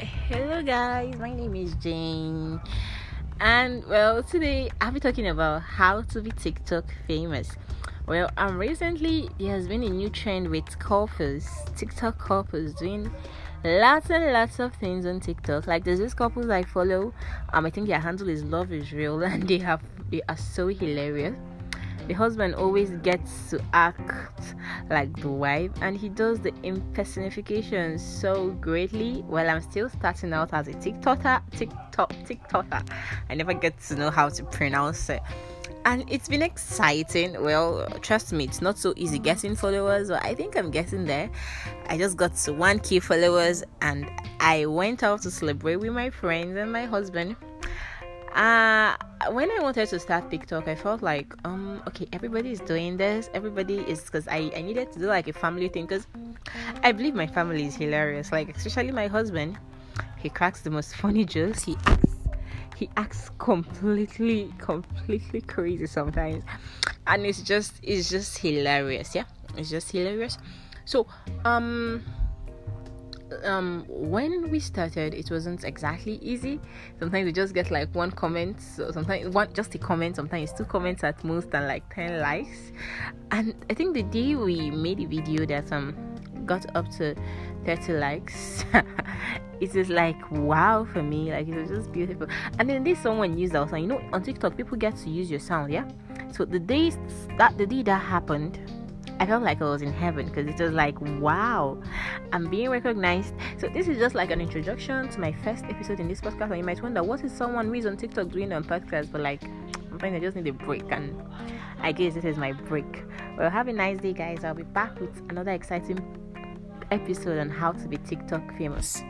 Hello, guys. My name is Jane, and well, today I'll be talking about how to be TikTok famous. Well, um, recently there has been a new trend with couples, TikTok couples doing lots and lots of things on TikTok. Like there's this couple I follow. Um, I think their handle is Love is Real, and they have they are so hilarious the husband always gets to act like the wife and he does the impersonification so greatly. While i'm still starting out as a tiktoker tiktok tiktoker. I never get to know how to pronounce it. And it's been exciting. Well trust me it's not so easy getting followers but i think i'm getting there. I just got to 1k followers and i went out to celebrate with my friends and my husband uh when I wanted to start TikTok, I felt like, um, okay, everybody is doing this. Everybody is because I, I needed to do like a family thing because I believe my family is hilarious. Like especially my husband, he cracks the most funny jokes. He acts he acts completely completely crazy sometimes, and it's just it's just hilarious. Yeah, it's just hilarious. So um um when we started it wasn't exactly easy. Sometimes we just get like one comment so sometimes one just a comment sometimes two comments at most and like 10 likes. And i think the day we made a video that um got up to 30 likes it was like wow for me. Like it was just beautiful. And then there's someone used our sound you know on tiktok people get to use your sound yeah? So the day that the day that happened I felt like I was in heaven because it was like, wow, I'm being recognized. So, this is just like an introduction to my first episode in this podcast. And you might wonder, what is someone who is on TikTok doing on podcast? But, like, sometimes I just need a break, and I guess this is my break. Well, have a nice day, guys. I'll be back with another exciting episode on how to be TikTok famous.